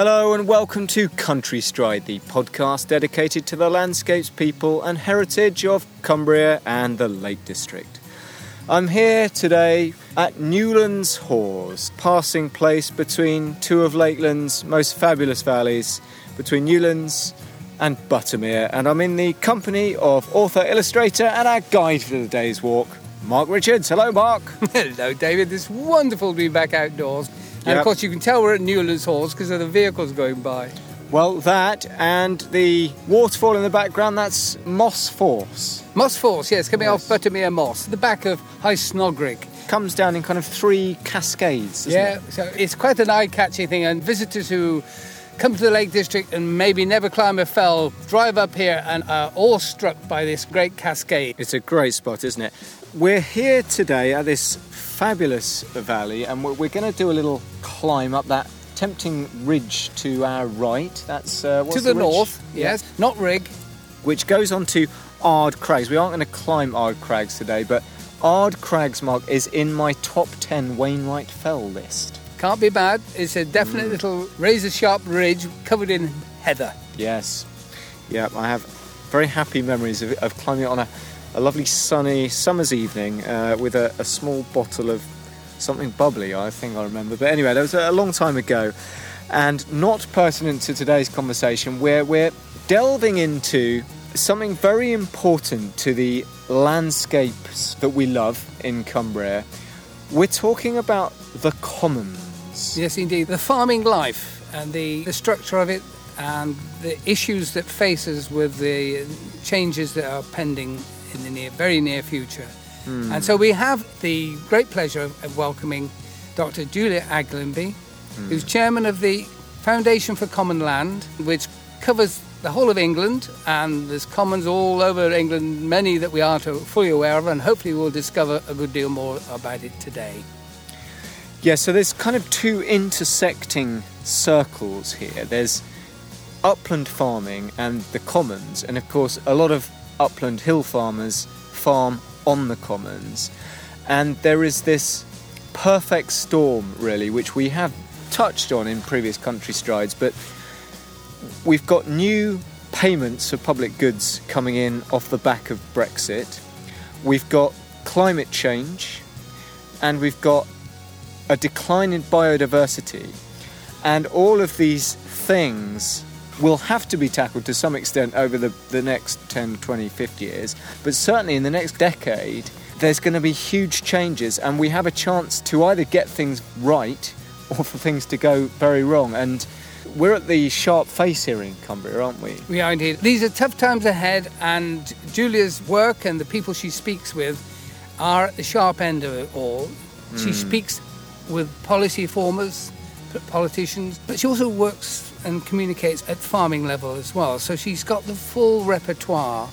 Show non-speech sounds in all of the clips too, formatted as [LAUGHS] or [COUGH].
Hello and welcome to Countrystride, the podcast dedicated to the landscapes, people, and heritage of Cumbria and the Lake District. I'm here today at Newlands Hause, passing place between two of Lakeland's most fabulous valleys, between Newlands and Buttermere, and I'm in the company of author, illustrator, and our guide for the day's walk, Mark Richards. Hello, Mark. [LAUGHS] Hello, David. It's wonderful to be back outdoors. And Yep. of course, you can tell we're at Newlands Hause because of the vehicles going by. Well, that and the waterfall in the background, that's Moss Force. Moss Force, yes, coming Yes. off Buttermere Moss, the back of High Snockrigg. Comes down in kind of three cascades, Yeah, it? so it's quite an eye-catching thing, and visitors who come to the Lake District and maybe never climb a fell drive up here and are awestruck by this great cascade. It's a great spot, isn't it? We're here today at this fabulous valley, and we're, going to do a little climb up that tempting ridge to our right. That's uh, what's to the, ridge? north, Yeah. yes, Knott Rigg. which goes on to Ard Crags. We aren't going to climb Ard Crags today, but Ard Crags, Mark, is in my top 10 Wainwright Fell list. Can't be bad. It's a definite Mm. little razor-sharp ridge covered in heather. Yes. Yeah, I have very happy memories of, of climbing it on a, a lovely sunny summer's evening uh, with a, a small bottle of something bubbly, I think I remember. But anyway, that was a long time ago and not pertinent to today's conversation, where we're delving into something very important to the landscapes that we love in Cumbria. We're talking about the commons. Yes, indeed. The farming life and the, the structure of it and the issues that face us with the changes that are pending in the near, very near future. And so we have the great pleasure of, welcoming Dr. Julia Aglionby, who's chairman of the Foundation for Common Land, which covers the whole of England, and there's commons all over England, many that we aren't fully aware of, and hopefully we'll discover a good deal more about it today. Yeah, so there's kind of two intersecting circles here. There's upland farming and the commons, and of course, a lot of upland hill farmers farm on the commons. And there is this perfect storm, really, which we have touched on in previous country strides, but we've got new payments for public goods coming in off the back of Brexit. We've got climate change, and we've got a decline in biodiversity. And all of these things will have to be tackled to some extent over the, the next 10, 20, 50 years. But certainly in the next decade, there's going to be huge changes, and we have a chance to either get things right or for things to go very wrong. And we're at the sharp face here in Cumbria, aren't we? We are indeed. These are tough times ahead, and Julia's work and the people she speaks with are at the sharp end of it all. She hmm. speaks with policy formers, politicians, but she also works and communicates at farming level as well. So she's got the full repertoire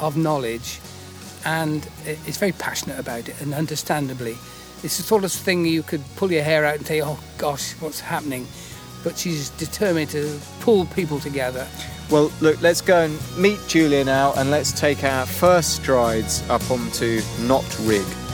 of knowledge and is very passionate about it, and understandably. It's the sort of thing you could pull your hair out and say, oh gosh, what's happening? But she's determined to pull people together Well, look, let's go and meet Julia now and let's take our first strides up onto Knott Rigg.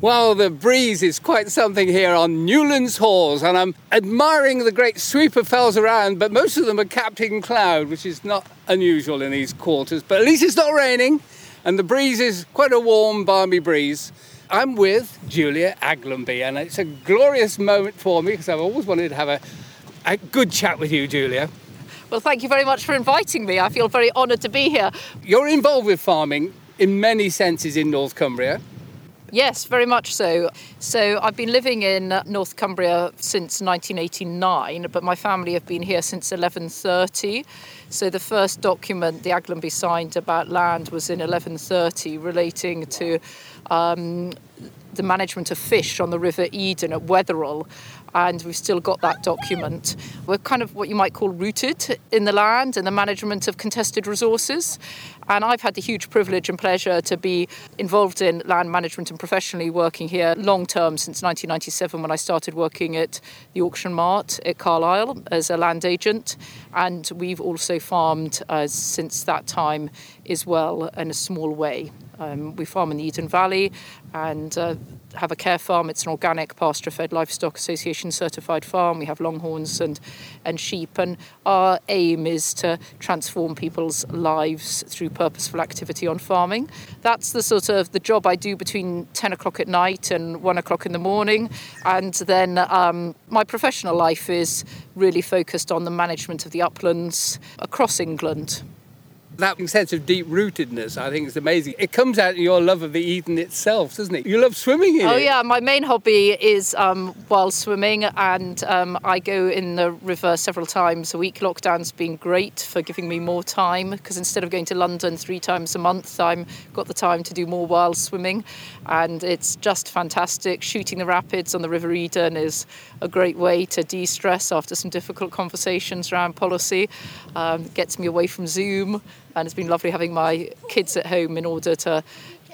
Well, the breeze is quite something here on Newlands Hause, and I'm admiring the great sweep of fells around, but most of them are capped in cloud, which is not unusual in these quarters. But at least it's not raining, and the breeze is quite a warm, balmy breeze. I'm with Julia Aglionby, and it's a glorious moment for me because I've always wanted to have a, a good chat with you, Julia. Well, thank you very much for inviting me. I feel very honoured to be here. You're involved with farming in many senses in North Cumbria. Yes, very much so. So I've been living in North Cumbria since 1989, but my family have been here since 1130. So the first document the Aglionby signed about land was in 1130, relating to um, the management of fish on the River Eden at Wetheral, and we've still got that document. We're kind of what you might call rooted in the land and the management of contested resources. And I've had the huge privilege and pleasure to be involved in land management and professionally working here long term since 1997 when I started working at the Auction Mart at Carlisle as a land agent. And we've also farmed uh, since that time as well in a small way. Um, we farm in the Eden Valley and uh, have a care farm. It's an organic pasture fed livestock association certified farm. We have longhorns and, and sheep. And our aim is to transform people's lives through purposeful activity on farming. That's the sort of the job I do between 10 o'clock at night and 1 o'clock in the morning. And then um, my professional life is really focused on the management of the uplands across England. That sense of deep rootedness, I think, is amazing. It comes out in your love of the Eden itself, doesn't it? You love swimming in oh, it. yeah, my main hobby is um, wild swimming, and um, I go in the river several times a week. Lockdown's been great for giving me more time because instead of going to London three times a month, I've got the time to do more wild swimming, and it's just fantastic. Shooting the rapids on the River Eden is a great way to de stress after some difficult conversations around policy. Um, gets me away from Zoom and it's been lovely having my kids at home in order to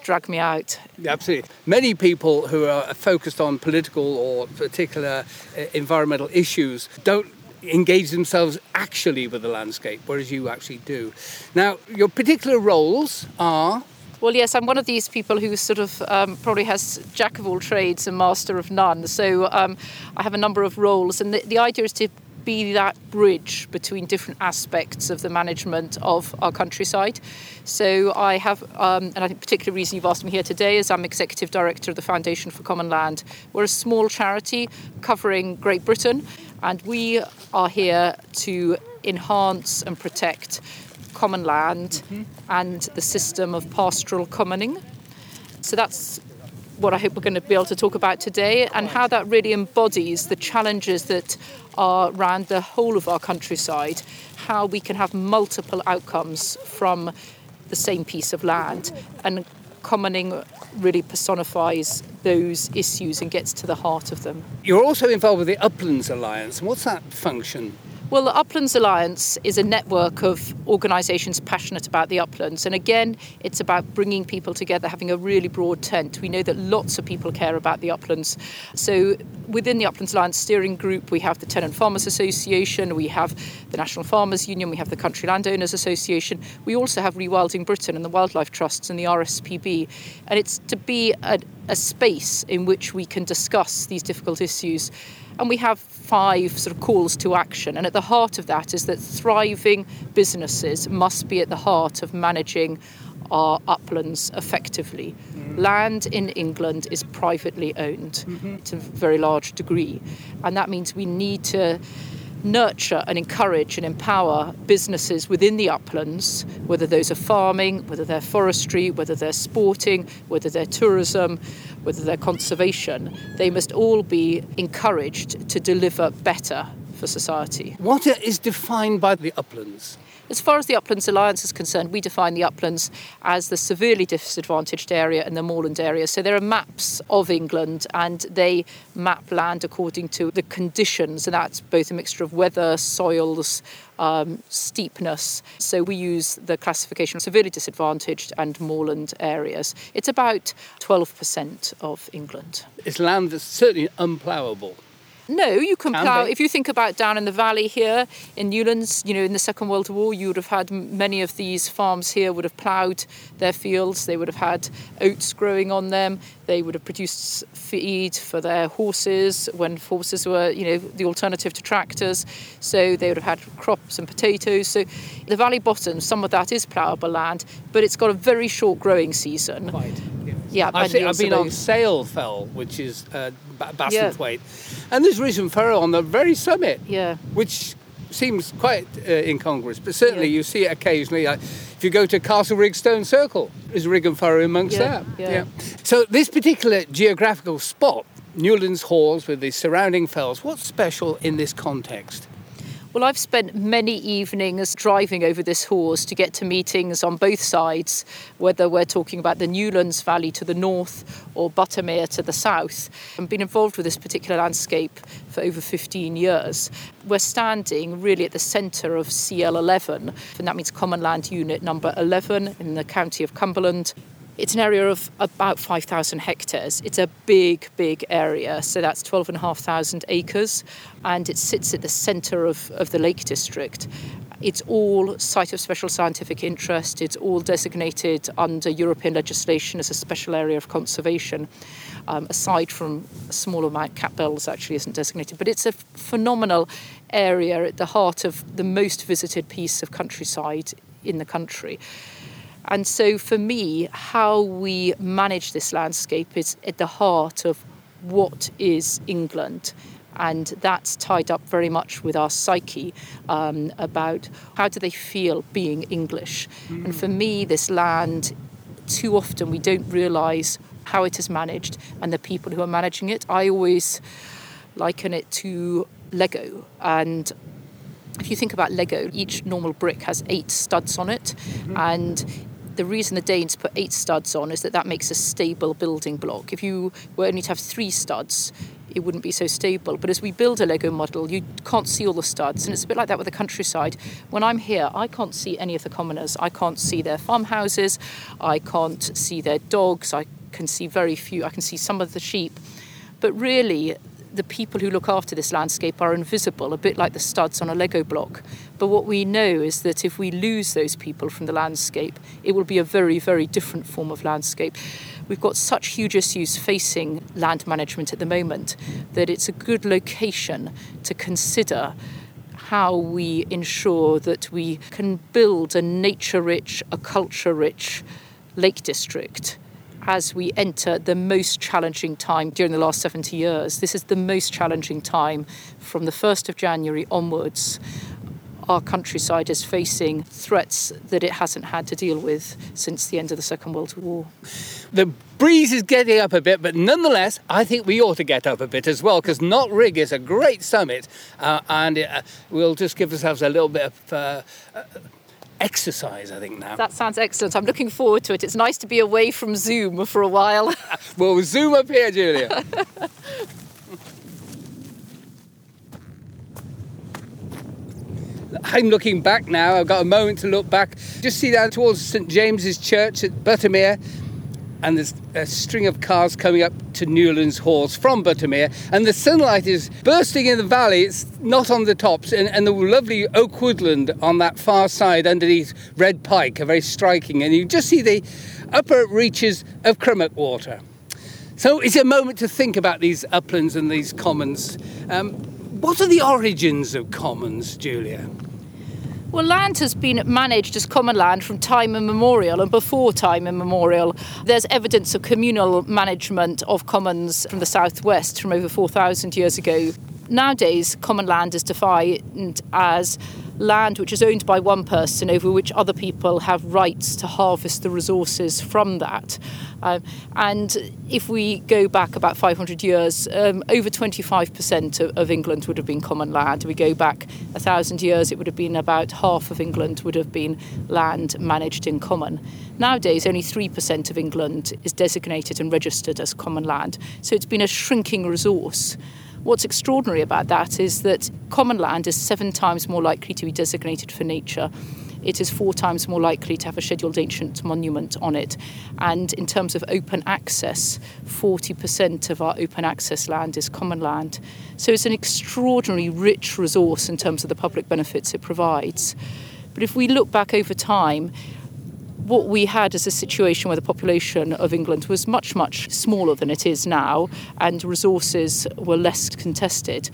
drag me out. Absolutely. Many people who are focused on political or particular uh, environmental issues don't engage themselves actually with the landscape, whereas you actually do. Now, your particular roles are well, yes, I'm one of these people who sort of um, probably has jack of all trades and master of none. So um, I have a number of roles, and the, the idea is to be that bridge between different aspects of the management of our countryside. So I have, um, and I think particular reason you've asked me here today is I'm executive director of the Foundation for Common Land. We're a small charity covering Great Britain, and we are here to enhance and protect common land mm-hmm. and the system of pastoral commoning. So that's what I hope we're going to be able to talk about today and how that really embodies the challenges that are around the whole of our countryside, how we can have multiple outcomes from the same piece of land. And commoning really personifies those issues and gets to the heart of them. You're also involved with the Uplands Alliance. What's that function? Well, the Uplands Alliance is a network of organisations passionate about the uplands. And again, it's about bringing people together, having a really broad tent. We know that lots of people care about the uplands. So within the Uplands Alliance steering group, we have the Tenant Farmers Association, we have the National Farmers Union, we have the Country Landowners Association. We also have Rewilding Britain and the Wildlife Trusts and the RSPB. And it's to be a, a space in which we can discuss these difficult issues and we have five sort of calls to action. And at the heart of that is that thriving businesses must be at the heart of managing our uplands effectively. Mm. Land in England is privately owned mm-hmm. to a very large degree. And that means we need to nurture and encourage and empower businesses within the uplands, whether those are farming, whether they're forestry, whether they're sporting, whether they're tourism, whether they're conservation. They must all be encouraged to deliver better for society. What is defined by the uplands? As far as the Uplands Alliance is concerned, we define the uplands as the severely disadvantaged area and the moorland area. So there are maps of England and they map land according to the conditions, and that's both a mixture of weather, soils, um, steepness. So we use the classification of severely disadvantaged and moorland areas. It's about 12% of England. It's land that's certainly unploughable. No, you can, can plough. Be. If you think about down in the valley here in Newlands, you know, in the Second World War, you would have had many of these farms here would have ploughed their fields. They would have had oats growing on them. They would have produced feed for their horses when horses were, you know, the alternative to tractors. So they would have had crops and potatoes. So the valley bottom, some of that is ploughable land, but it's got a very short growing season. Quite. Yeah, I've, seen, I've been on Sale Fell, which is uh, Bassenthwaite, yeah. and there's Risham Furrow on the very summit. Yeah. Which seems quite uh, incongruous, but certainly yeah. you see it occasionally. If you go to Castlerigg Stone Circle, there's Righam Furrow amongst yeah, that. Yeah. yeah. So this particular geographical spot, Newlands Hause with the surrounding fells, what's special in this context? Well, I've spent many evenings driving over this Hause to get to meetings on both sides, whether we're talking about the Newlands Valley to the north or Buttermere to the south. I've been involved with this particular landscape for over 15 years. We're standing really at the centre of CL11, and that means Common Land Unit number 11 in the county of Cumberland. It's an area of about 5,000 hectares. It's a big, big area. So that's 12,500 acres. And it sits at the centre of, of the Lake District. It's all site of special scientific interest. It's all designated under European legislation as a special area of conservation. Um, aside from a small amount, Bells actually isn't designated. But it's a phenomenal area at the heart of the most visited piece of countryside in the country. And so for me, how we manage this landscape is at the heart of what is England. And that's tied up very much with our psyche um, about how do they feel being English. Mm. And for me, this land, too often we don't realise how it is managed and the people who are managing it. I always liken it to Lego. And if you think about Lego, each normal brick has eight studs on it. Mm-hmm. And the reason the Danes put eight studs on is that that makes a stable building block. If you were only to have three studs, it wouldn't be so stable. But as we build a Lego model, you can't see all the studs. And it's a bit like that with the countryside. When I'm here, I can't see any of the commoners. I can't see their farmhouses. I can't see their dogs. I can see very few. I can see some of the sheep. But really, the people who look after this landscape are invisible, a bit like the studs on a Lego block. But what we know is that if we lose those people from the landscape, it will be a very, very different form of landscape. We've got such huge issues facing land management at the moment that it's a good location to consider how we ensure that we can build a nature rich, a culture rich lake district as we enter the most challenging time during the last 70 years. This is the most challenging time from the 1st of January onwards. Our countryside is facing threats that it hasn't had to deal with since the end of the Second World War. The breeze is getting up a bit, but nonetheless, I think we ought to get up a bit as well because Knott Rigg is a great summit, uh, and uh, we'll just give ourselves a little bit of. Uh, exercise, I think, now. That sounds excellent. I'm looking forward to it. It's nice to be away from Zoom for a while. [LAUGHS] well, Zoom up here, Julia. [LAUGHS] I'm looking back now. I've got a moment to look back. Just see down towards St James's Church at Buttermere and there's a string of cars coming up to Newlands Hause from Buttermere, and the sunlight is bursting in the valley. It's not on the tops, and, and the lovely oak woodland on that far side underneath Red Pike are very striking, and you just see the upper reaches of Crummock Water. So it's a moment to think about these uplands and these commons. Um, what are the origins of commons, Julia? Well, land has been managed as common land from time immemorial, and before time immemorial, there's evidence of communal management of commons from the southwest from over 4,000 years ago. Nowadays, common land is defined as land which is owned by one person over which other people have rights to harvest the resources from that. Um, and if we go back about 500 years, um, over 25% of, of, England would have been common land. If We go back a thousand years, it would have been about half of England would have been land managed in common. Nowadays, only 3% of England is designated and registered as common land. So it's been a shrinking resource. What's extraordinary about that is that common land is seven times more likely to be designated for nature. It is four times more likely to have a scheduled ancient monument on it. And in terms of open access, 40% of our open access land is common land. So it's an extraordinarily rich resource in terms of the public benefits it provides. But if we look back over time, what we had is a situation where the population of England was much, much smaller than it is now, and resources were less contested.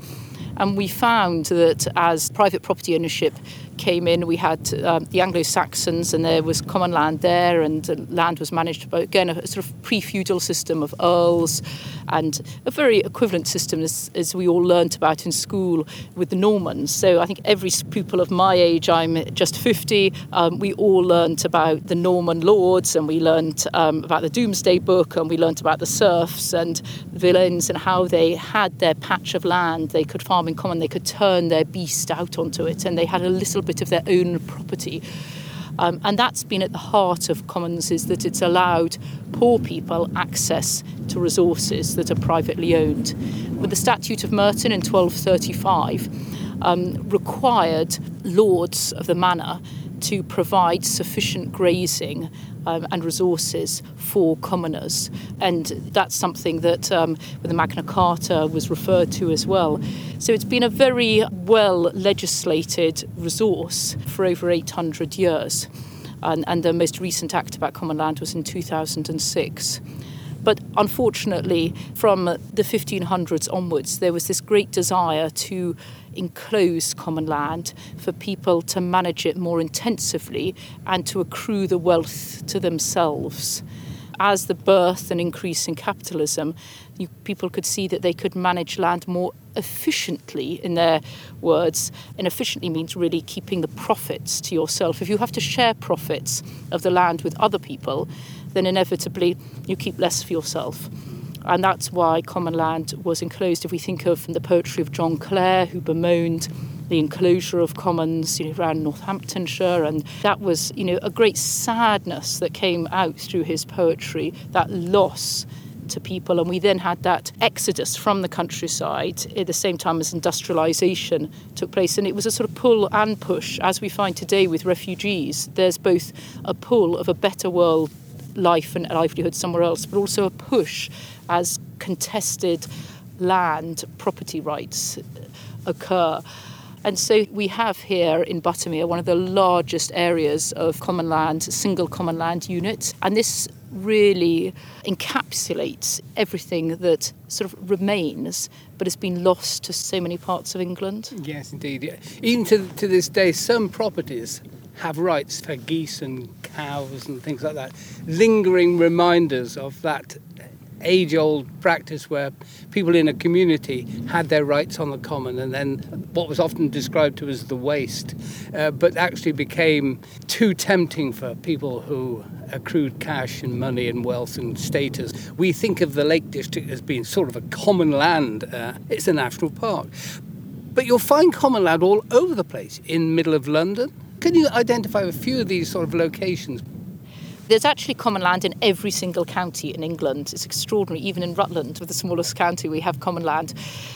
And we found that as private property ownership came in, we had um, the Anglo Saxons, and there was common land there, and land was managed by, again, a sort of pre feudal system of earls and a very equivalent system as, as we all learnt about in school with the Normans. So I think every pupil of my age, I'm just 50, um, we all learnt about the Norman lords and we learnt um, about the Domesday Book and we learnt about the serfs and villeins and how they had their patch of land they could farm in common, they could turn their beast out onto it, and they had a little bit of their own property. Um, and that's been at the heart of commons is that it's allowed poor people access to resources that are privately owned. With the Statute of Merton in 1235, um, required lords of the manor to provide sufficient grazing um, and resources for commoners. And that's something that um, the Magna Carta was referred to as well. So it's been a very well legislated resource for over 800 years. And, and the most recent act about common land was in 2006. But unfortunately, from the 1500s onwards, there was this great desire to enclose common land for people to manage it more intensively and to accrue the wealth to themselves. As the birth and increase in capitalism, you, people could see that they could manage land more efficiently, in their words. And efficiently means really keeping the profits to yourself. If you have to share profits of the land with other people, then inevitably you keep less for yourself. And that's why common land was enclosed. If we think of the poetry of John Clare, who bemoaned the enclosure of commons you know, around Northamptonshire, and that was you know a great sadness that came out through his poetry, that loss to people. And we then had that exodus from the countryside at the same time as industrialisation took place. And it was a sort of pull and push, as we find today with refugees. There's both a pull of a better world life and livelihood somewhere else, but also a push as contested land property rights occur. And so we have here in Buttermere one of the largest areas of common land, single common land unit. And this really encapsulates everything that sort of remains but has been lost to so many parts of England. Yes, indeed. Even to, to this day, some properties have rights for geese and cows and things like that, lingering reminders of that age old practice where people in a community had their rights on the common and then what was often described to as the waste, uh, but actually became too tempting for people who accrued cash and money and wealth and status. We think of the Lake District as being sort of a common land, uh, it's a national park. But you'll find common land all over the place in middle of London, can you identify a few of these sort of locations? There's actually common land in every single county in England. It's extraordinary. Even in Rutland, with the smallest county, we have common land.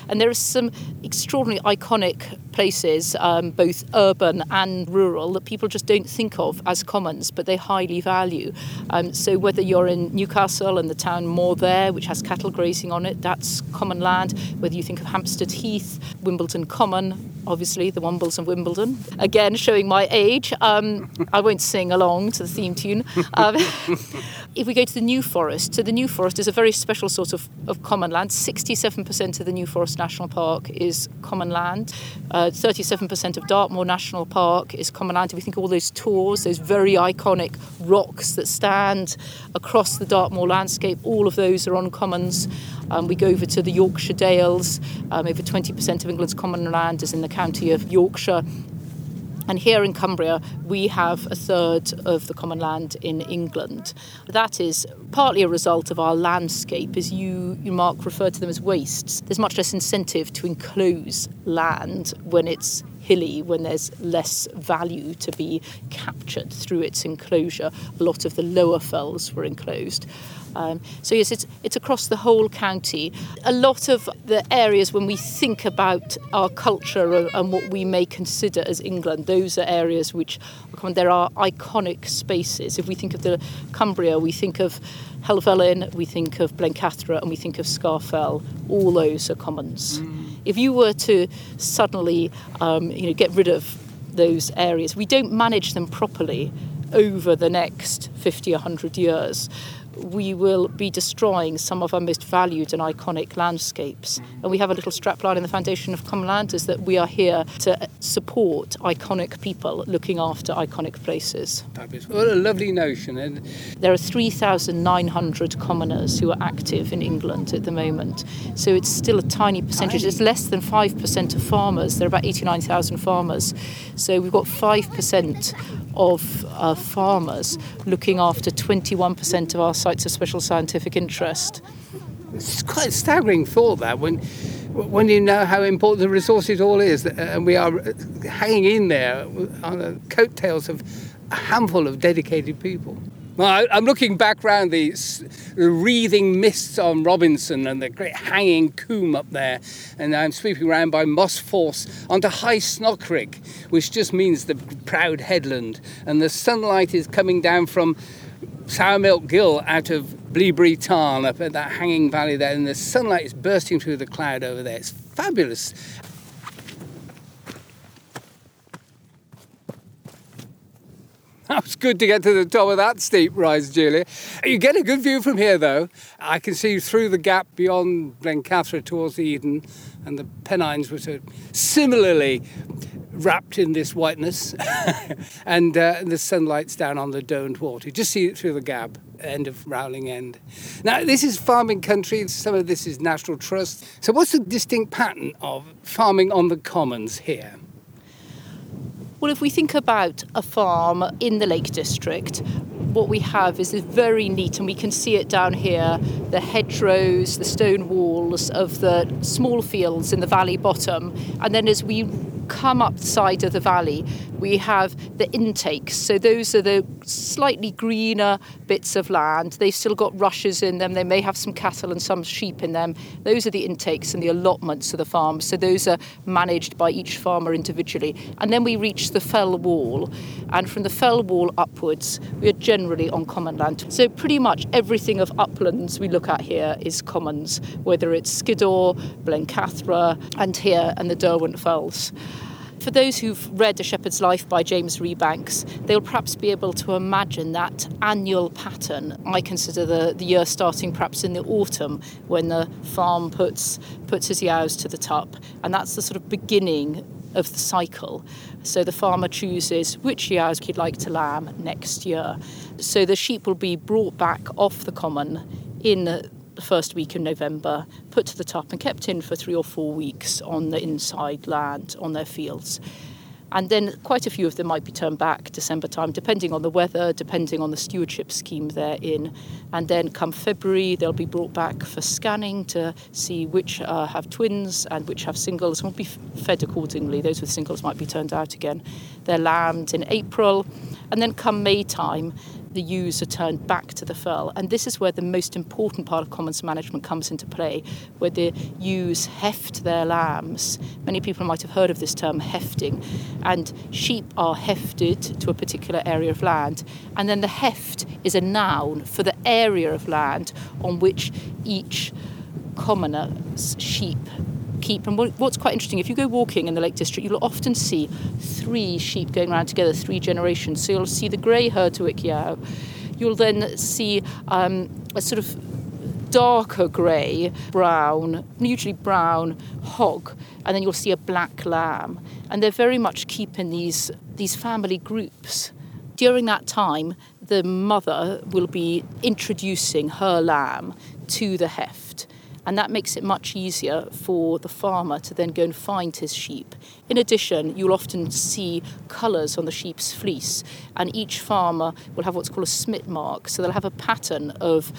And there are some extraordinary iconic places, um, both urban and rural, that people just don't think of as commons, but they highly value. Um, so whether you're in Newcastle and the town Moor there, which has cattle grazing on it, that's common land. Whether you think of Hampstead Heath, Wimbledon Common, obviously the Wombles of Wimbledon. Again, showing my age. Um, I won't sing along to the theme tune. Um, [LAUGHS] if we go to the New Forest, so the New Forest is a very special sort of, of common land. 67% of the New Forest National Park is common land. Uh, 37% of Dartmoor National Park is common land. If we think of all those tors, those very iconic rocks that stand across the Dartmoor landscape, all of those are on commons. Um, we go over to the Yorkshire Dales. Um, over 20% of England's common land is in the county of Yorkshire. And here in Cumbria, we have a third of the common land in England. That is partly a result of our landscape. As you, Mark, referred to them as wastes, there's much less incentive to enclose land when it's hilly, when there's less value to be captured through its enclosure. A lot of the lower fells were enclosed. Um, so yes, it's it's across the whole county. A lot of the areas when we think about our culture and what we may consider as England, those are areas which there are iconic spaces. If we think of the Cumbria, we think of Helvellyn, we think of Blencathra, and we think of Scafell. All those are commons. Mm. If you were to suddenly, um, you know, get rid of those areas, we don't manage them properly over the next 50, 100 years we will be destroying some of our most valued and iconic landscapes. And we have a little strapline in the foundation of Common Land is that we are here to support iconic people looking after iconic places. What a lovely notion. And There are 3,900 commoners who are active in England at the moment. So it's still a tiny percentage. Tiny. It's less than 5% of farmers. There are about 89,000 farmers. So we've got 5% of uh, farmers looking after 21% of our sites of special scientific interest. it's quite a staggering thought that when when you know how important the resource it all is, uh, and we are hanging in there on the coattails of a handful of dedicated people. Well, I'm looking back round the wreathing mists on Robinson and the great hanging coombe up there, and I'm sweeping round by Moss Force onto High Snockrigg, which just means the proud headland, and the sunlight is coming down from Sour Milk Gill out of Bleaberry Tarn up at that hanging valley there, and the sunlight is bursting through the cloud over there. It's fabulous. [LAUGHS] That was good to get to the top of that steep rise, Julia. You get a good view from here, though. I can see through the gap beyond Blencathra towards Eden, and the Pennines, which are similarly wrapped in this whiteness, [LAUGHS] and uh, the sunlight's down on the Derwent Water. You just see it through the gap, end of Rowling End. Now, this is farming country, some of this is National Trust. So, what's the distinct pattern of farming on the commons here? Well, if we think about a farm in the Lake District, what we have is very neat, and we can see it down here the hedgerows, the stone walls of the small fields in the valley bottom. And then as we come up the side of the valley, we have the intakes. So those are the slightly greener bits of land. They've still got rushes in them. They may have some cattle and some sheep in them. Those are the intakes and the allotments of the farm. So those are managed by each farmer individually. And then we reach the fell wall. And from the fell wall upwards, we are generally on common land. So pretty much everything of uplands we look at here is commons, whether it's Skiddaw, Blencathra, and here and the Derwent Fells. For those who've read A Shepherd's Life by James Rebanks, they'll perhaps be able to imagine that annual pattern. I consider the, the year starting perhaps in the autumn when the farm puts, puts his yows to the tup, and that's the sort of beginning of the cycle. So the farmer chooses which yows he'd like to lamb next year. So the sheep will be brought back off the common in the first week in November, put to the tup and kept in for three or four weeks on the inside land on their fields. And then quite a few of them might be turned back December time, depending on the weather, depending on the stewardship scheme they're in. And then come February, they'll be brought back for scanning to see which uh, have twins and which have singles and will be fed accordingly. Those with singles might be turned out again. They're lambed in April. And then come May time, the ewes are turned back to the fell. And this is where the most important part of commons management comes into play, where the ewes heft their lambs. Many people might have heard of this term, hefting. And sheep are hefted to a particular area of land. And then the heft is a noun for the area of land on which each commoner's sheep And what- what's quite interesting, if you go walking in the Lake District, you'll often see three sheep going around together, three generations. So you'll see the grey Herdwick yow. You'll then see um, a sort of darker grey, brown, usually brown hog, and then you'll see a black lamb. And they're very much keeping these these family groups. During that time, the mother will be introducing her lamb to the heft. And that makes it much easier for the farmer to then go and find his sheep. In addition, you'll often see colours on the sheep's fleece, and each farmer will have what's called a smit mark. So they'll have a pattern of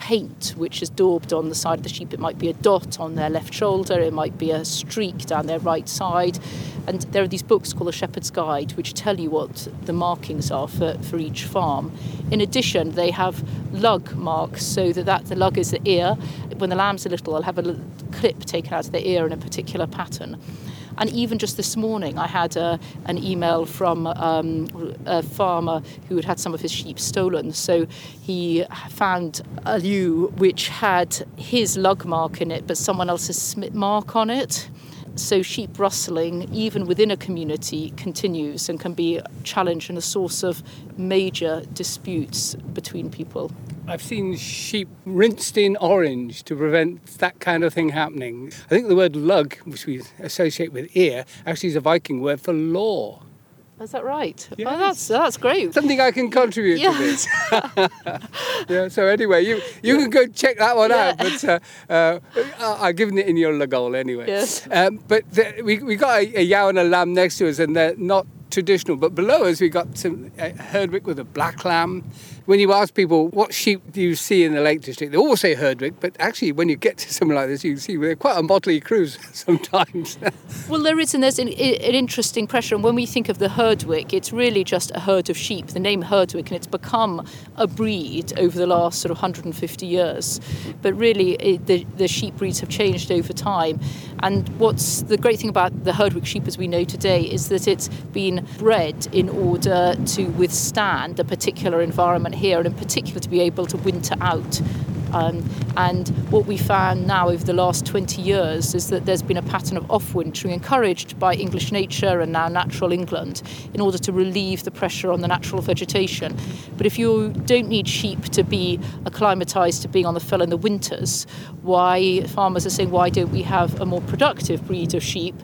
paint which is daubed on the side of the sheep. It might be a dot on their left shoulder, it might be a streak down their right side. And there are these books called The Shepherd's Guide which tell you what the markings are for, for each farm. In addition, they have lug marks so that, that the lug is the ear. When the lambs are little, they'll have a clip taken out of their ear in a particular pattern. And even just this morning, I had a, an email from um, a farmer who had had some of his sheep stolen. So he found a ewe which had his lug mark in it, but someone else's smit mark on it. So sheep rustling, even within a community, continues and can be a challenge and a source of major disputes between people. I've seen sheep rinsed in orange to prevent that kind of thing happening. I think the word lug, which we associate with ear, actually is a Viking word for law. Is that right? Yes. Oh, that's that's great. Something I can contribute Yeah. to this. [LAUGHS] [LAUGHS] yeah. So anyway, you you can go check that one Yeah. out. But uh, uh, I've given it in your lagol anyway. Yes. Um, but the, we we got a, a yow and a lamb next to us, and they're not traditional. But below us, we've got some uh, herdwick with a black lamb. When you ask people what sheep do you see in the Lake District, they all say herdwick. But actually, when you get to something like this, you see they're quite a motley crew [LAUGHS] sometimes. Well, there is, and there's an, an interesting pressure. And when we think of the herdwick, it's really just a herd of sheep. The name herdwick, and it's become a breed over the last sort of 150 years. But really, it, the, the sheep breeds have changed over time. And what's the great thing about the herdwick sheep, as we know today, is that it's been bred in order to withstand the particular environment here, and in particular to be able to winter out. Um, and what we found now over the last 20 years is that there's been a pattern of off wintering encouraged by English nature and now natural England in order to relieve the pressure on the natural vegetation. But if you don't need sheep to be acclimatised to being on the fell in the winters, why farmers are saying, why don't we have a more productive breed of sheep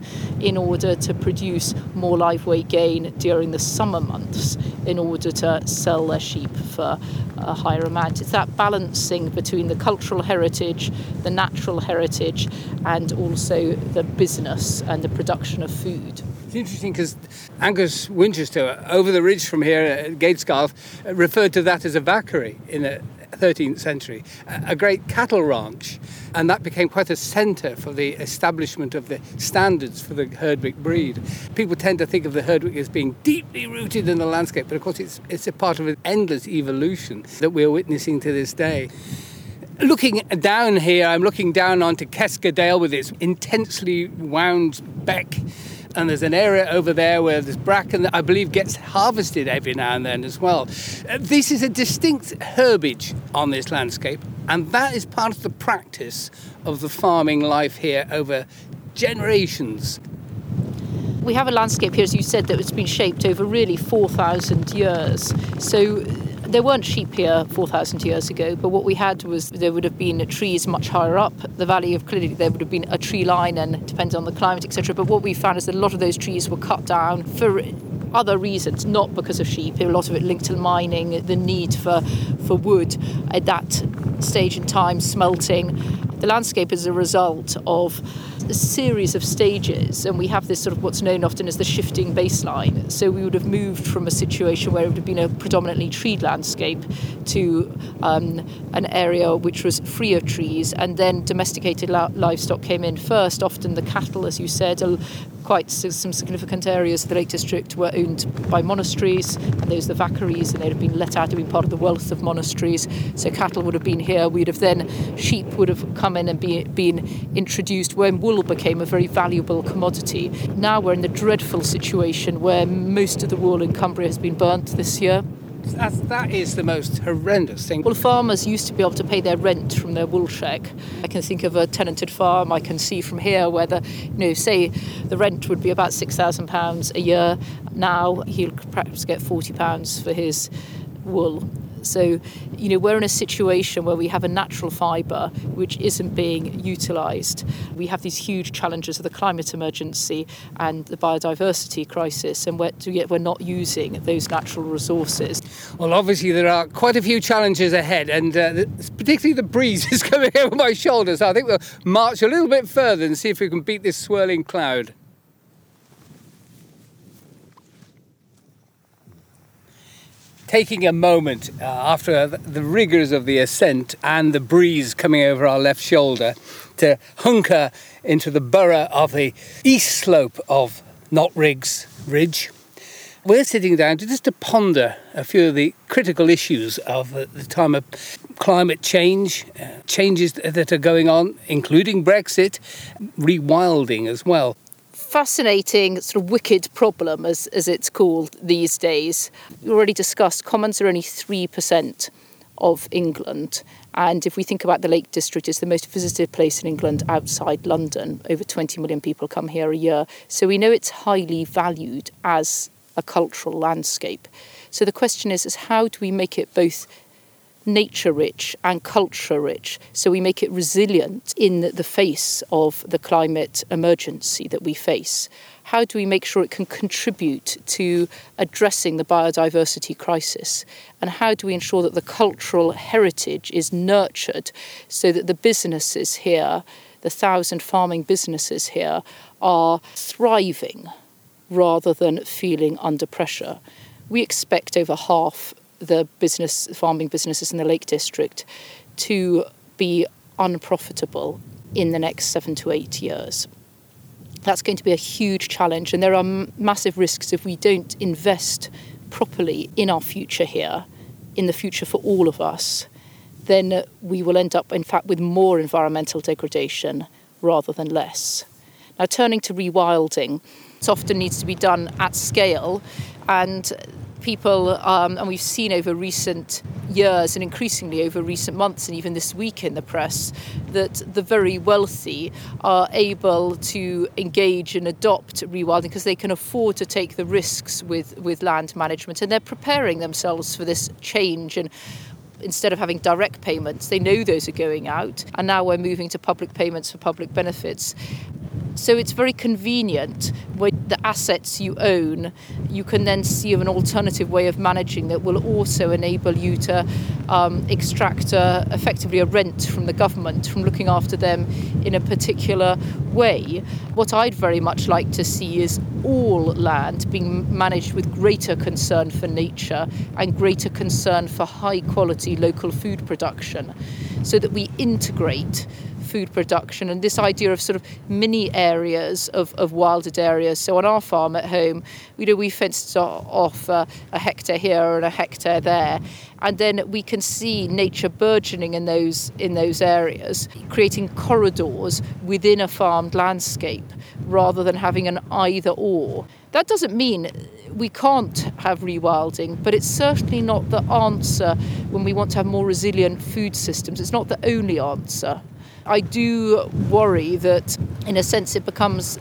in order to produce more live weight gain during the summer months in order to sell their sheep for a higher amount? It's that balancing between the cultural heritage, the natural heritage, and also the business and the production of food. It's interesting because Angus Winchester, over the ridge from here at Gatesgarth, referred to that as a vaccary in the 13th century, a a great cattle ranch. And that became quite a centre for the establishment of the standards for the Herdwick breed. People tend to think of the Herdwick as being deeply rooted in the landscape, but of course it's, it's a part of an endless evolution that we're witnessing to this day. Looking down here, I'm looking down onto Keskadale with its intensely wound beck. And there's an area over there where there's bracken that I believe gets harvested every now and then as well. Uh, This is a distinct herbage on this landscape, and that is part of the practice of the farming life here over generations. We have a landscape here, as you said, that has been shaped over really 4,000 years. So there weren't sheep here 4,000 years ago, but what we had was there would have been trees much higher up the valley of clearly there would have been a tree line and depends on the climate, etc. But what we found is that a lot of those trees were cut down for other reasons, not because of sheep. A lot of it linked to mining, the need for, for wood at that stage in time, smelting. The landscape is a result of a series of stages, and we have this sort of what's known often as the shifting baseline. So we would have moved from a situation where it would have been a predominantly treed landscape to um, an area which was free of trees, and then domesticated li- livestock came in first. Often the cattle, as you said, quite some significant areas of the Lake District were owned by monasteries, and those the vaccaries, and they'd have been let out, had been part of the wealth of monasteries. So cattle would have been here. We'd have then sheep would have come in and be, been introduced when wool became a very valuable commodity. Now we're in the dreadful situation where most of the wool in Cumbria has been burnt this year. That's, that is the most horrendous thing. Well, farmers used to be able to pay their rent from their wool check. I can think of a tenanted farm. I can see from here where the, you know, say the rent would be about six thousand pounds a year. Now he'll perhaps get forty pounds for his wool. So, you know, we're in a situation where we have a natural fibre which isn't being utilised. We have these huge challenges of the climate emergency and the biodiversity crisis, and we're, yet we're not using those natural resources. Well, obviously, there are quite a few challenges ahead, and uh, particularly the breeze is [LAUGHS] coming over my shoulders. So I think we'll march a little bit further and see if we can beat this swirling cloud. Taking a moment uh, after the rigours of the ascent and the breeze coming over our left shoulder to hunker into the borough of the east slope of Knott Rigg's Ridge we're sitting down to just to ponder a few of the critical issues of the time of climate change, uh, changes that are going on, including Brexit, rewilding as well. Fascinating sort of wicked problem as, as it's called these days. We already discussed commons are only 3% of England. And if we think about the Lake District, it's the most visited place in England outside London. Over 20 million people come here a year. So we know it's highly valued as a cultural landscape. So the question is, is how do we make it both nature rich and culture rich so we make it resilient in the face of the climate emergency that we face? how do we make sure it can contribute to addressing the biodiversity crisis? And how do we ensure that the cultural heritage is nurtured so that the businesses here, the thousand farming businesses here, are thriving rather than feeling under pressure? We expect over half the business farming businesses in the Lake District to be unprofitable in the next seven to eight years that's going to be a huge challenge. And there are m- massive risks if we don't invest properly in our future here, in the future for all of us, then we will end up, in fact, with more environmental degradation rather than less. Now, turning to rewilding, it often needs to be done at scale, and people, um, and we've seen over recent years and increasingly over recent months and even this week in the press, that the very wealthy are able to engage and adopt rewilding because they can afford to take the risks with, with land management and they're preparing themselves for this change and instead of having direct payments, they know those are going out. And now we're moving to public payments for public benefits. So it's very convenient with the assets you own, you can then see an alternative way of managing that will also enable you to um, extract a, effectively a rent from the government from looking after them in a particular way. What I'd very much like to see is all land being managed with greater concern for nature and greater concern for high quality local food production so that we integrate food production and this idea of sort of mini areas of, of wilded areas. So on our farm at home, you know, we fenced off a, a hectare here and a hectare there, and then we can see nature burgeoning in those in those areas, creating corridors within a farmed landscape rather than having an either or. That doesn't mean we can't have rewilding, but it's certainly not the answer when we want to have more resilient food systems. It's not the only answer. I do worry that, in a sense, it becomes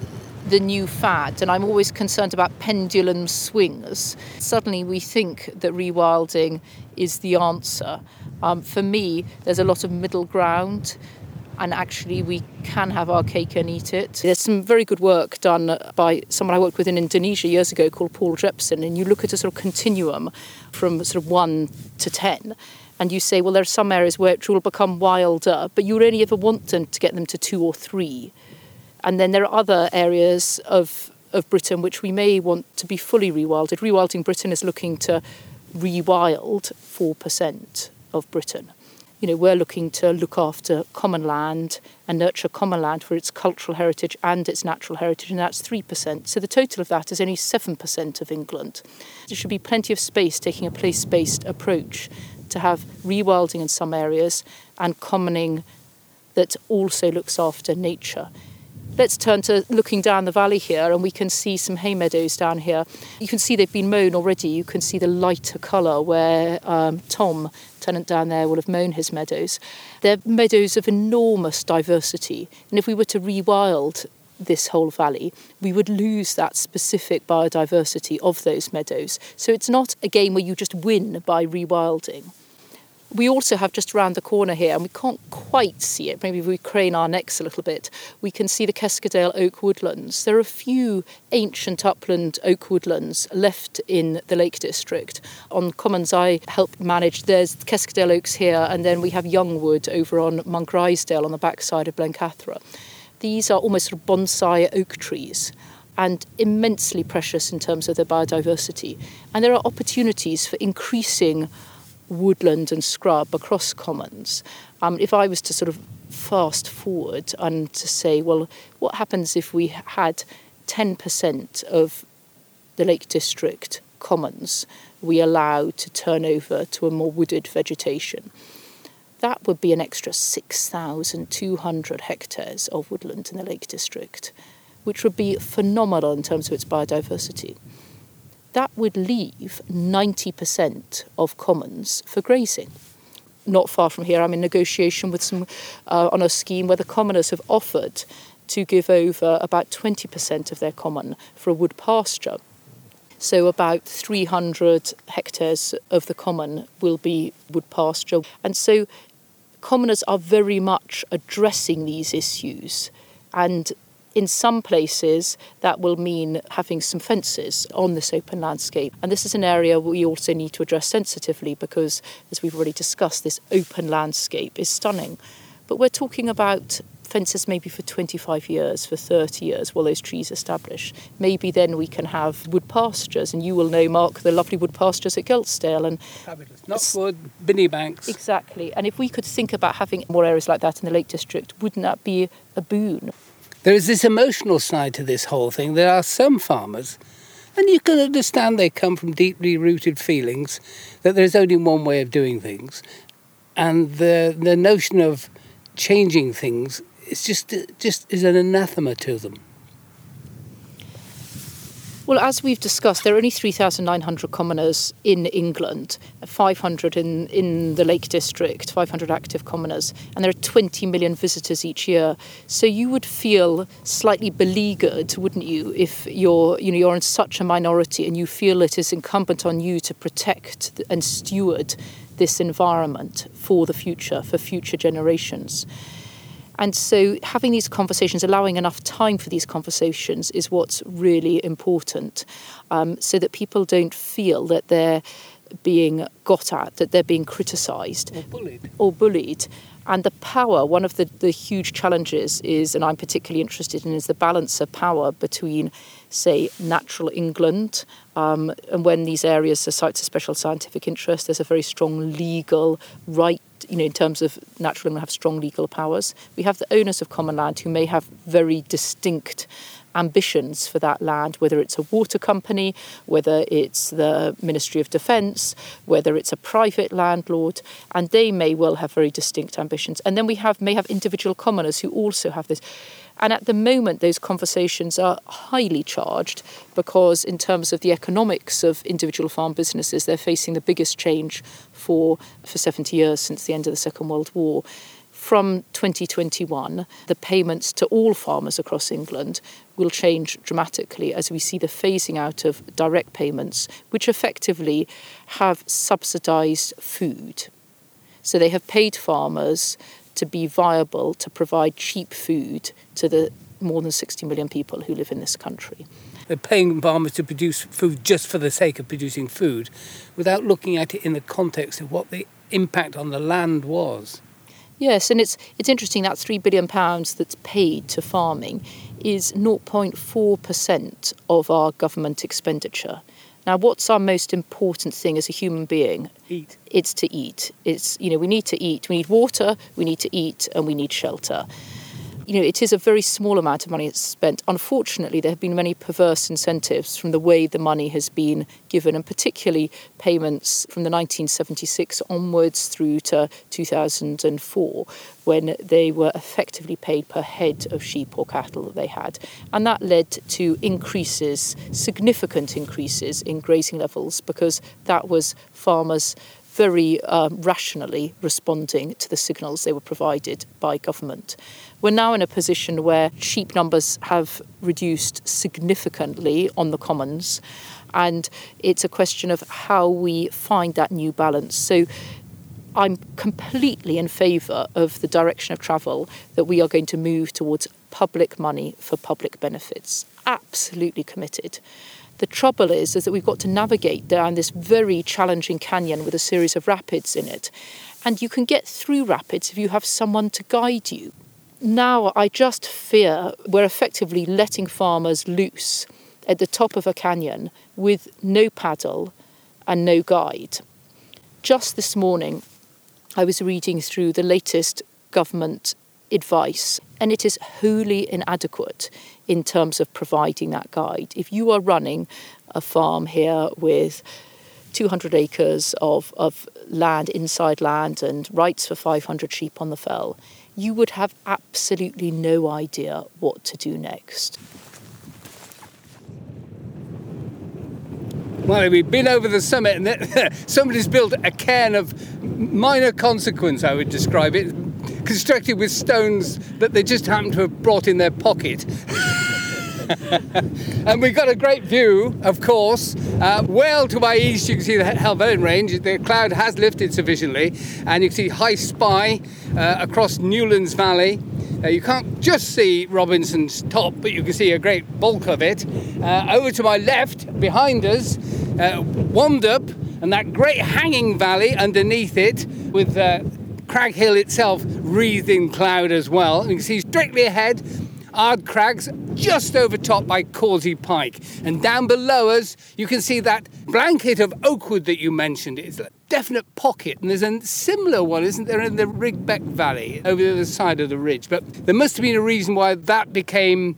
the new fad, and I'm always concerned about pendulum swings. Suddenly, we think that rewilding is the answer. Um, for me, there's a lot of middle ground, and actually, we can have our cake and eat it. There's some very good work done by someone I worked with in Indonesia years ago called Paul Jepson, and you look at a sort of continuum from sort of one to ten and you say, well, there are some areas where it will become wilder, but you only ever want them to get them to two or three. And then there are other areas of, of Britain which we may want to be fully rewilded. Rewilding Britain is looking to rewild 4% of Britain. You know, we're looking to look after common land and nurture common land for its cultural heritage and its natural heritage, and that's 3%. So the total of that is only 7% of England. There should be plenty of space taking a place based approach to have rewilding in some areas and commoning that also looks after nature. Let's turn to looking down the valley here, and we can see some hay meadows down here. You can see they've been mown already. You can see the lighter colour where um, Tom, tenant down there, will have mown his meadows. They're meadows of enormous diversity, and if we were to rewild this whole valley, we would lose that specific biodiversity of those meadows. So it's not a game where you just win by rewilding. We also have just around the corner here, and we can't quite see it, maybe if we crane our necks a little bit, we can see the Keskadale oak woodlands. There are a few ancient upland oak woodlands left in the Lake District. On commons I help manage, there's Keskadale oaks here, and then we have youngwood over on Monk on the backside of Blencathra. These are almost sort of bonsai oak trees and immensely precious in terms of their biodiversity. And there are opportunities for increasing woodland and scrub across commons. Um, if I was to sort of fast forward and to say, well, what happens if we had 10% of the Lake District commons we allow to turn over to a more wooded vegetation? That would be an extra 6,200 hectares of woodland in the Lake District, which would be phenomenal in terms of its biodiversity that would leave 90% of commons for grazing. not far from here, I'm in negotiation with some uh, on a scheme where the commoners have offered to give over about 20% of their common for a wood pasture. So, about 300 hectares of the common will be wood pasture. And so, commoners are very much addressing these issues. And in some places, that will mean having some fences on this open landscape. And this is an area we also need to address sensitively because, as we've already discussed, this open landscape is stunning. But we're talking about fences maybe for 25 years, for 30 years while those trees establish. Maybe then we can have wood pastures, and you will know, Mark, the lovely wood pastures at Geltsdale. And Fabulous. Knotswood, Binney Banks. Exactly. And if we could think about having more areas like that in the Lake District, wouldn't that be a boon? There is this emotional side to this whole thing. There are some farmers, and you can understand they come from deeply rooted feelings that there's only one way of doing things. And the, the notion of changing things is just, just is an anathema to them. Well, as we've discussed, there are only 3,900 commoners in England, 500 in, in the Lake District, 500 active commoners, and there are 20 million visitors each year. So you would feel slightly beleaguered, wouldn't you, if you're, you know, you're in such a minority and you feel it is incumbent on you to protect and steward this environment for the future, for future generations. And so, having these conversations, allowing enough time for these conversations, is what's really important um, so that people don't feel that they're being got at, that they're being criticised or bullied. Or bullied. And the power, one of the, the huge challenges is, and I'm particularly interested in, is the balance of power between, say, natural England. Um, and when these areas are sites of special scientific interest, there's a very strong legal right you know, in terms of natural England have strong legal powers. We have the owners of common land who may have very distinct ambitions for that land, whether it's a water company, whether it's the Ministry of Defence, whether it's a private landlord, and they may well have very distinct ambitions. And then we have may have individual commoners who also have this. And at the moment, those conversations are highly charged because, in terms of the economics of individual farm businesses, they're facing the biggest change for, for 70 years since the end of the Second World War. From 2021, the payments to all farmers across England will change dramatically as we see the phasing out of direct payments, which effectively have subsidised food. So they have paid farmers to be viable to provide cheap food to the more than 60 million people who live in this country. They're paying farmers to produce food just for the sake of producing food without looking at it in the context of what the impact on the land was. Yes, and it's it's interesting that three billion pounds that's paid to farming is 0.4% of our government expenditure. Now, what's our most important thing as a human being? Eat. It's to eat. It's you know we need to eat. We need water. We need to eat, and we need shelter you know, it is a very small amount of money that's spent. Unfortunately, there have been many perverse incentives from the way the money has been given, and particularly payments from the 1976 onwards through to 2004, when they were effectively paid per head of sheep or cattle that they had. And that led to increases, significant increases in grazing levels, because that was farmers very um, rationally responding to the signals they were provided by government. We're now in a position where sheep numbers have reduced significantly on the commons, and it's a question of how we find that new balance. So I'm completely in favour of the direction of travel that we are going to move towards public money for public benefits. Absolutely committed. The trouble is, is that we've got to navigate down this very challenging canyon with a series of rapids in it. And you can get through rapids if you have someone to guide you. Now, I just fear we're effectively letting farmers loose at the top of a canyon with no paddle and no guide. Just this morning, I was reading through the latest government advice, and it is wholly inadequate in terms of providing that guide. If you are running a farm here with 200 acres of, of land, inside land, and rights for 500 sheep on the fell, you would have absolutely no idea what to do next. Well, we've been over the summit and [LAUGHS] somebody's built a cairn of minor consequence, I would describe it, constructed with stones that they just happened to have brought in their pocket. [LAUGHS] [LAUGHS] and we've got a great view, of course. Uh, well to my east, you can see the Helvellyn Range. The cloud has lifted sufficiently, and you can see High Spy uh, across Newlands Valley. Uh, you can't just see Robinson's top, but you can see a great bulk of it. Uh, over to my left, behind us, uh, Wandope, and that great hanging valley underneath it, with uh, Crag Hill itself wreathed in cloud as well. You can see straihtly ahead Ard Crags just overtopped by Causey Pike. And down below us, you can see that blanket of oakwood that you mentioned. It's a definite pocket, and there's a similar one, isn't there, in the Rigg Beck Valley over the other side of the ridge. But there must have been a reason why that became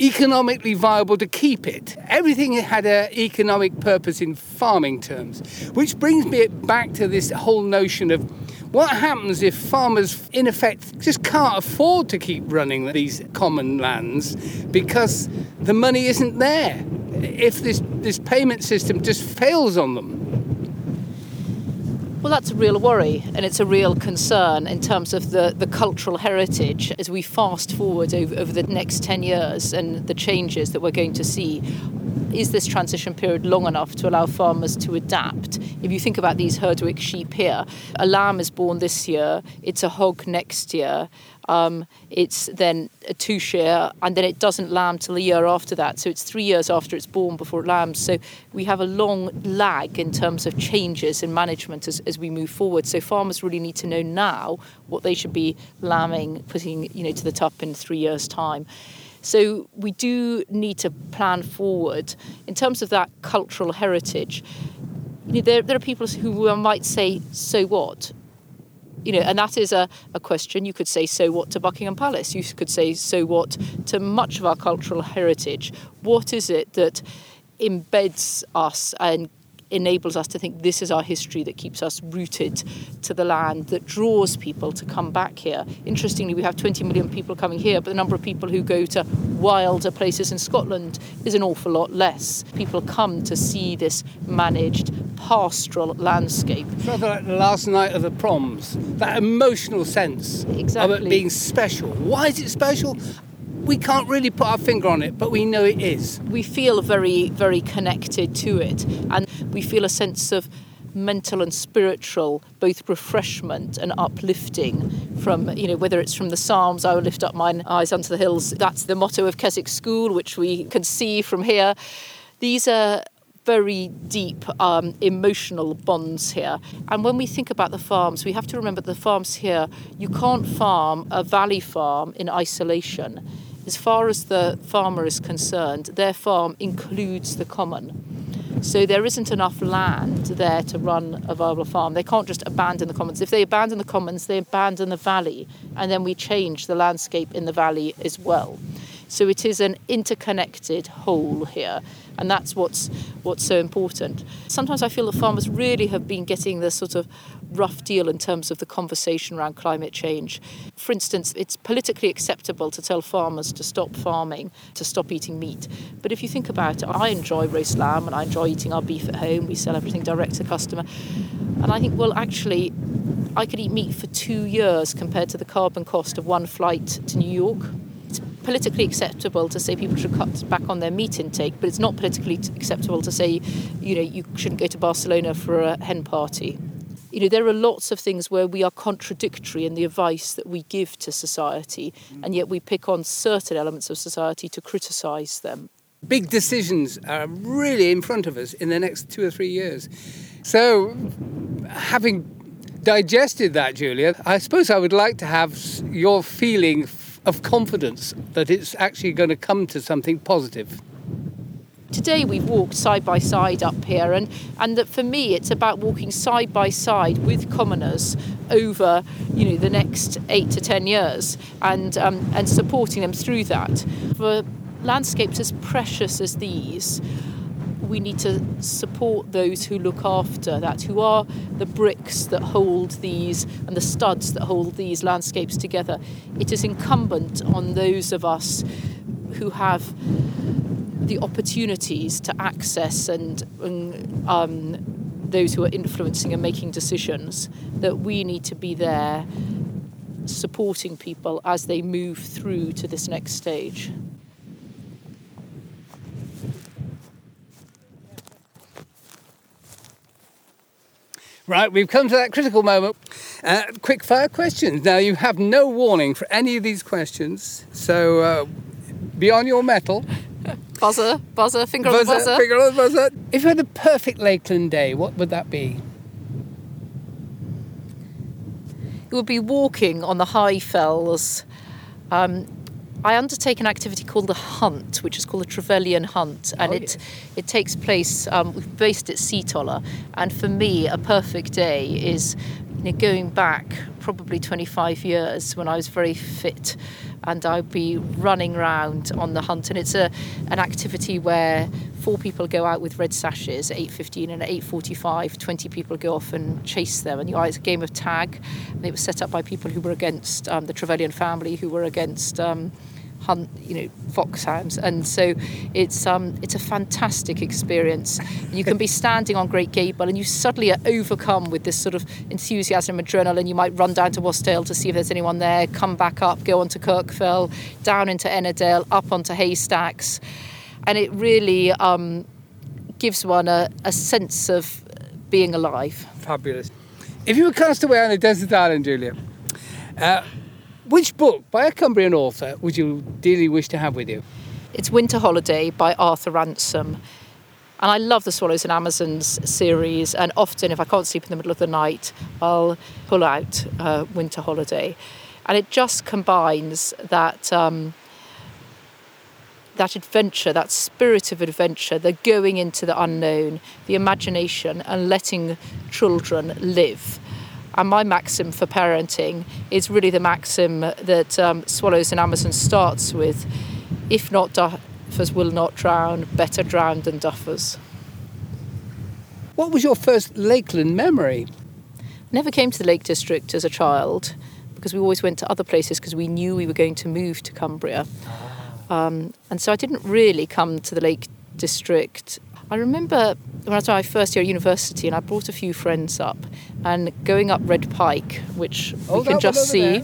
economically viable to keep it. Everything had an economic purpose in farming terms, which brings me back to this whole notion of what happens if farmers, in effect, just can't afford to keep running these common lands because the money isn't there? If this, this payment system just fails on them? Well, that's a real worry and it's a real concern in terms of the, the cultural heritage as we fast forward over, over the next 10 years and the changes that we're going to see is this transition period long enough to allow farmers to adapt? If you think about these Herdwick sheep here, a lamb is born this year, it's a hog next year, um, it's then a two share, and then it doesn't lamb till a year after that. So it's three years after it's born before it lambs. So we have a long lag in terms of changes in management as, as we move forward. So farmers really need to know now what they should be lambing, putting you know to the top in three years' time. So we do need to plan forward in terms of that cultural heritage. You know, there, there are people who might say, "So what?" You know, and that is a, a question. You could say, "So what?" to Buckingham Palace. You could say, "So what?" to much of our cultural heritage. What is it that embeds us and enables us to think this is our history that keeps us rooted to the land, that draws people to come back here. Interestingly, we have 20 million people coming here, but the number of people who go to wilder places in Scotland is an awful lot less. People come to see this managed pastoral landscape. Rather like the last night of the proms, that emotional sense exactly. of it being special. Why is it special? We can't really put our finger on it, but we know it is. We feel very, very connected to it, and we feel a sense of mental and spiritual both refreshment and uplifting from you know whether it's from the psalms i will lift up mine eyes unto the hills that's the motto of keswick school which we can see from here these are very deep um, emotional bonds here. And when we think about the farms, we have to remember the farms here, you can't farm a valley farm in isolation as far as the farmer is concerned, their farm includes the common. So there isn't enough land there to run a viable farm. They can't just abandon the commons. If they abandon the commons, they abandon the valley, and then we change the landscape in the valley as well. So it is an interconnected whole here and that's what's what's so important. Sometimes I feel the farmers really have been getting the sort of rough deal in terms of the conversation around climate change. For instance, it's politically acceptable to tell farmers to stop farming, to stop eating meat. But if you think about it, I enjoy roast lamb and I enjoy eating our beef at home. We sell everything direct to customer. And I think, well, actually, I could eat meat for two years compared to the carbon cost of one flight to New York politically acceptable to say people should cut back on their meat intake, but it's not politically acceptable to say, you know, you shouldn't go to Barcelona for a hen party. You know, there are lots of things where we are contradictory in the advice that we give to society, mm. and yet we pick on certain elements of society to criticise them. Big decisions are really in front of us in the next two or three years. So, having digested that, Julia, I suppose I would like to have your feeling of confidence that it's actually going to come to something positive? Today we've walked side by side up here, and, and that for me it's about walking side by side with commoners over you know the next eight to ten years and um, and supporting them through that. For landscapes as precious as these, we need to support those who look after that, who are the bricks that hold these and the studs that hold these landscapes together. It is incumbent on those of us who have the opportunities to access and, and um, those who are influencing and making decisions, that we need to be there supporting people as they move through to this next stage. Right, we've come to that critical moment. Uh, quick fire questions. Now, you have no warning for any of these questions, so uh, be on your mettle. [LAUGHS] Buzzer, buzzer, finger on the buzzer. Finger on the buzzer. If you had a perfect Lakeland day, what would that be? It would be walking on the high fells. Um, I undertake an activity called the Hunt, which is called the Trevelyan Hunt, and Oh, it it takes place. Um, we've based at Seatoller, and for me, a perfect day is know, going back probably 25 years when I was very fit, and I'd be running around on the hunt, and it's a an activity where four people go out with red sashes at 8.15 and at 8.45 20 people go off and chase them. And you know, it's a game of tag and it was set up by people who were against um, the Trevelyan family who were against um, hunt you know foxhounds and so it's um it's a fantastic experience. You can be [LAUGHS] standing on Great Gable and you suddenly are overcome with this sort of enthusiasm adrenaline. You might run down to Wasdale to see if there's anyone there come back up go on to Kirkfell down into Ennerdale up onto Haystacks. And it really um, gives one a, a sense of being alive. Fabulous. If you were cast away on a desert island, Julia, uh, which book by a Cumbrian author would you dearly wish to have with you? It's Winter Holiday by Arthur Ransome. And I love the Swallows and Amazons series. And often, if I can't sleep in the middle of the night, I'll pull out uh, Winter Holiday. And it just combines that, um, that adventure, that spirit of adventure, the going into the unknown, the imagination, and letting children live. And my maxim for parenting is really the maxim that um, Swallows and Amazons starts with if not duffers will not drown, better drowned than duffers. What was your first Lakeland memory? Never came to the Lake District as a child because we always went to other places because we knew we were going to move to Cumbria. Um, and so I didn't really come to the Lake District. I remember when I was my first year at university and I brought a few friends up and going up Red Pike, which Oh, we can just see. there.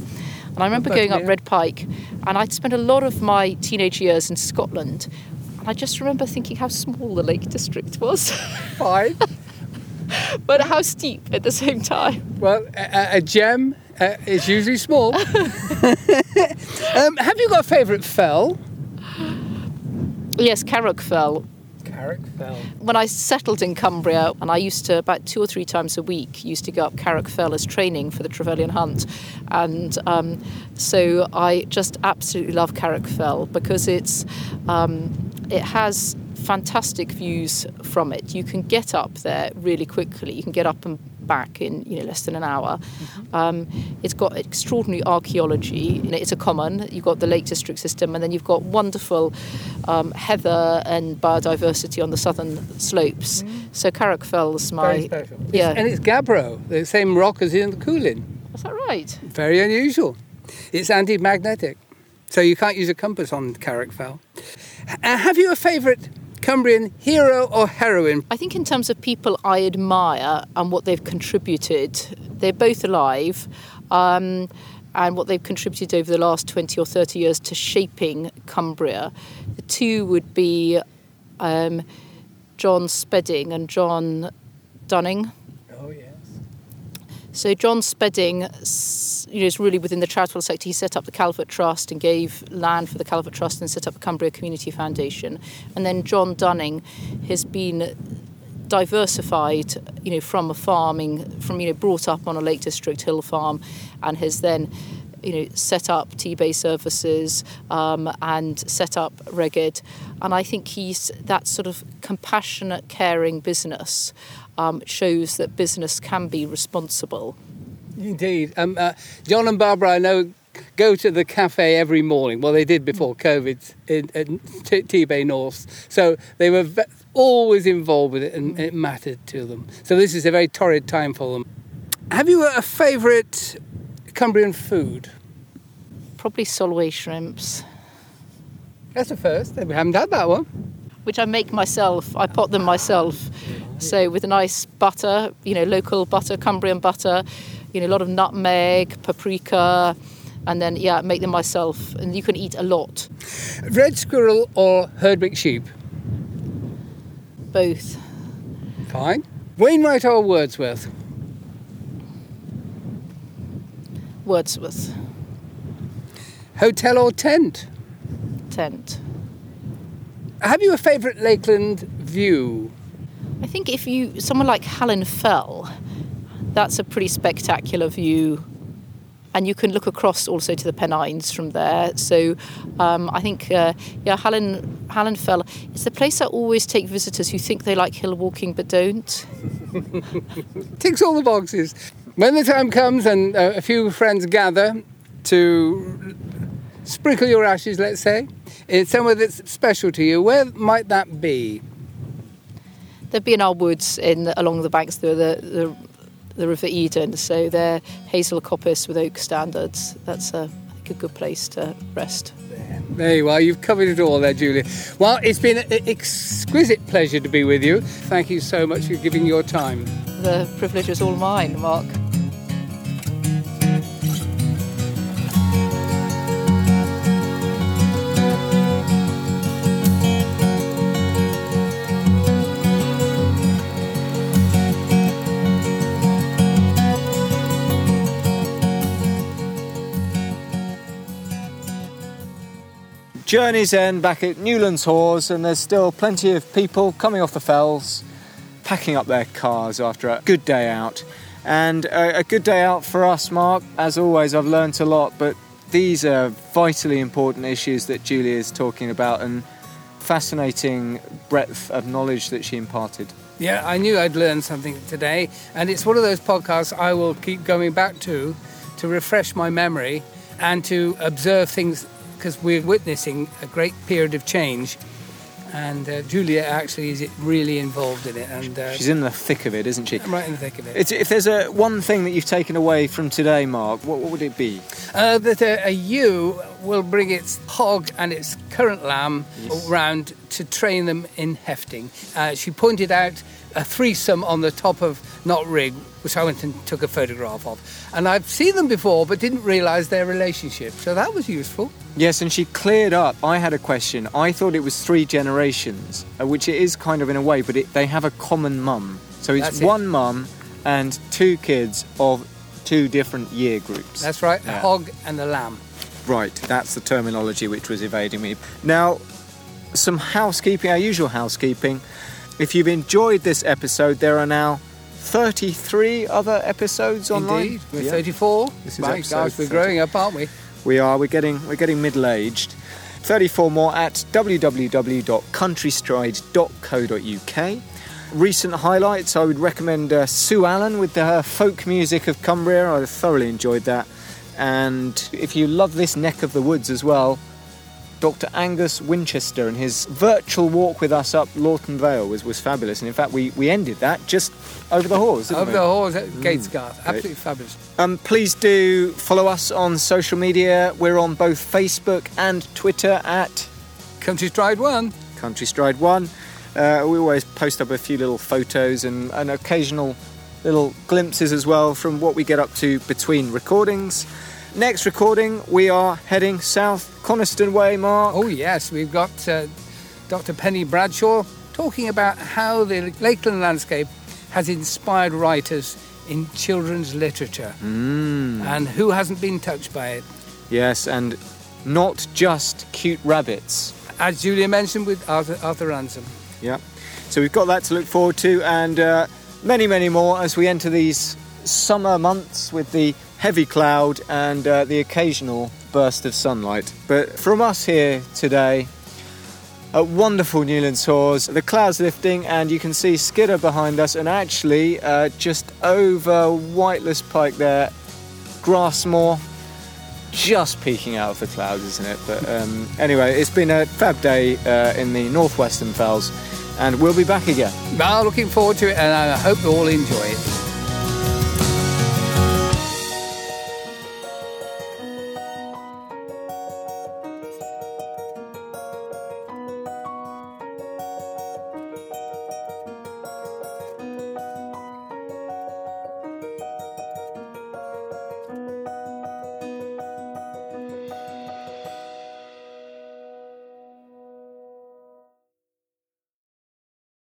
And I remember going up. Red Pike and I'd spent a lot of my teenage years in Scotland. And I just remember thinking how small the Lake District was, [LAUGHS] Fine. but how steep at the same time. well, a, a gem uh, is usually small. [LAUGHS] um, have you got a favourite fell? Yes, Carrock Fell. When I settled in Cumbria, and I used to about two or three times a week used to go up Carrock Fell as training for the Trevelyan Hunt, and um, so I just absolutely love Carrock Fell because it's um, it has fantastic views from it. You can get up there really quickly. You can get up and back in you know less than an hour. Um, it's got extraordinary archaeology. It's a common. You've got the Lake District system, and then you've got wonderful um, heather and biodiversity on the southern slopes. So Carrock Fell's my Very special. yeah. And it's gabbro, the same rock as in the Cuillin. Is that right? Very unusual. It's anti-magnetic, so you can't use a compass on Carrock Fell. Uh, have you a favourite Cumbrian hero or heroine? I think in terms of people I admire and what they've contributed, they're both alive. Um, and what they've contributed over the last 20 or 30 years to shaping Cumbria. The two would be um, John Spedding and John Dunning. So John Spedding you know, is really within the charitable sector. He set up the Calvert Trust and gave land for the Calvert Trust and set up the Cumbria Community Foundation. And then John Dunning has been diversified, you know, from a farming, from you know, brought up on a Lake District hill farm, and has then, you know, set up Tebay services um, and set up Rheged. And I think he's that sort of compassionate, caring business um, shows that business can be responsible. Indeed. Um, uh, John and Barbara, I know, go to the cafe every morning. Well, they did before COVID in, in T- Tebay North. So they were ve- always involved with it and it mattered to them. So this is a very torrid time for them. Have you a favourite Cumbrian food? Probably Solway shrimps. That's the first. We haven't had that one. Which I make myself. I pot them myself. So with a nice butter, you know, local butter, Cumbrian butter, you know, a lot of nutmeg, paprika, and then yeah, make them myself. And you can eat a lot. Red squirrel or Herdwick sheep? Both. Fine. Wainwright or Wordsworth? Wordsworth. Hotel or tent? Tent. Have you a favourite Lakeland view? I think if you someone like Hallin Fell, that's a pretty spectacular view, and you can look across also to the Pennines from there. So um, I think uh, yeah, Hallin Hallin Fell is the place I always take visitors who think they like hill walking but don't. [LAUGHS] Ticks all the boxes. When the time comes and uh, a few friends gather to sprinkle your ashes, let's say, in somewhere that's special to you, where might that be? There'd be in our woods in along the banks of the, the, the River Eden, so they're hazel coppice with oak standards. That's a, I think a good place to rest. There you are. You've covered it all there, Julia. Well, it's been an exquisite pleasure to be with you. Thank you so much for giving your time. The privilege is all mine, Mark. Journey's End back at Newlands Hause, and there's still plenty of people coming off the fells, packing up their cars after a good day out. And a, a good day out for us, Mark. As always, I've learnt a lot, but these are vitally important issues that Julia is talking about, and fascinating breadth of knowledge that she imparted. Yeah, I knew I'd learn something today, and it's one of those podcasts I will keep going back to to refresh my memory and to observe things because we're witnessing a great period of change. And uh, Julia actually is really involved in it, and uh, She's in the thick of it, isn't she? right in the thick of it. It's, if there's a one thing that you've taken away from today, Mark, what, what would it be? Uh, that a, a ewe will bring its hog and its current lamb round to train them in hefting. Uh, she pointed out a threesome on the top of Knott Rigg, which I went and took a photograph of. And I've seen them before, but didn't realise their relationship. So that was useful. Yes, and she cleared up. I had a question. I thought it was three generations, uh, which it is kind of in a way, but it, they have a common mum. So it's it. one mum and two kids of two different year groups. That's right, Yeah. a hog and a lamb. Right, that's the terminology which was evading me. Now, some housekeeping, our usual housekeeping. If you've enjoyed this episode, there are now 33 other episodes online. Indeed, we're Yeah. 34. This is My gosh, we're 30. growing up, aren't we? We are. We're getting we're getting middle aged. 34 more at www.countrystride.co.uk. Recent highlights, I would recommend uh, Sue Allen with her folk music of Cumbria. I thoroughly enjoyed that. And if you love this neck of the woods as well, Dr. Angus Winchester and his virtual walk with us up Lorton Vale was, was fabulous. And in fact, we, we ended that just over the Hause. Over we? the Hause at Gatesgarth. Absolutely fabulous. Um, please do follow us on social media. We're on both Facebook and Twitter at Country Stride 1. Country Stride One. Uh, we always post up a few little photos and, and occasional little glimpses as well from what we get up to between recordings. Next recording, we are heading south Coniston Way, Mark. Oh, yes, we've got uh, Dr. Penny Bradshaw talking about how the Lakeland landscape has inspired writers in children's literature and who hasn't been touched by it. Yes, and not just cute rabbits. As Julia mentioned with Arthur, Arthur Ransome. Yeah. So we've got that to look forward to, and uh, many, many more as we enter these summer months with the heavy cloud and uh, the occasional burst of sunlight. But from us here today at wonderful Newlands Hause, the clouds lifting, and you can see Skiddaw behind us, and actually uh, just over Whiteless Pike there, Grasmoor. Just peeking out of the clouds, isn't it? But um, anyway, it's been a fab day uh, in the northwestern fells, and we'll be back again. Well, looking forward to it and I hope you all enjoy it.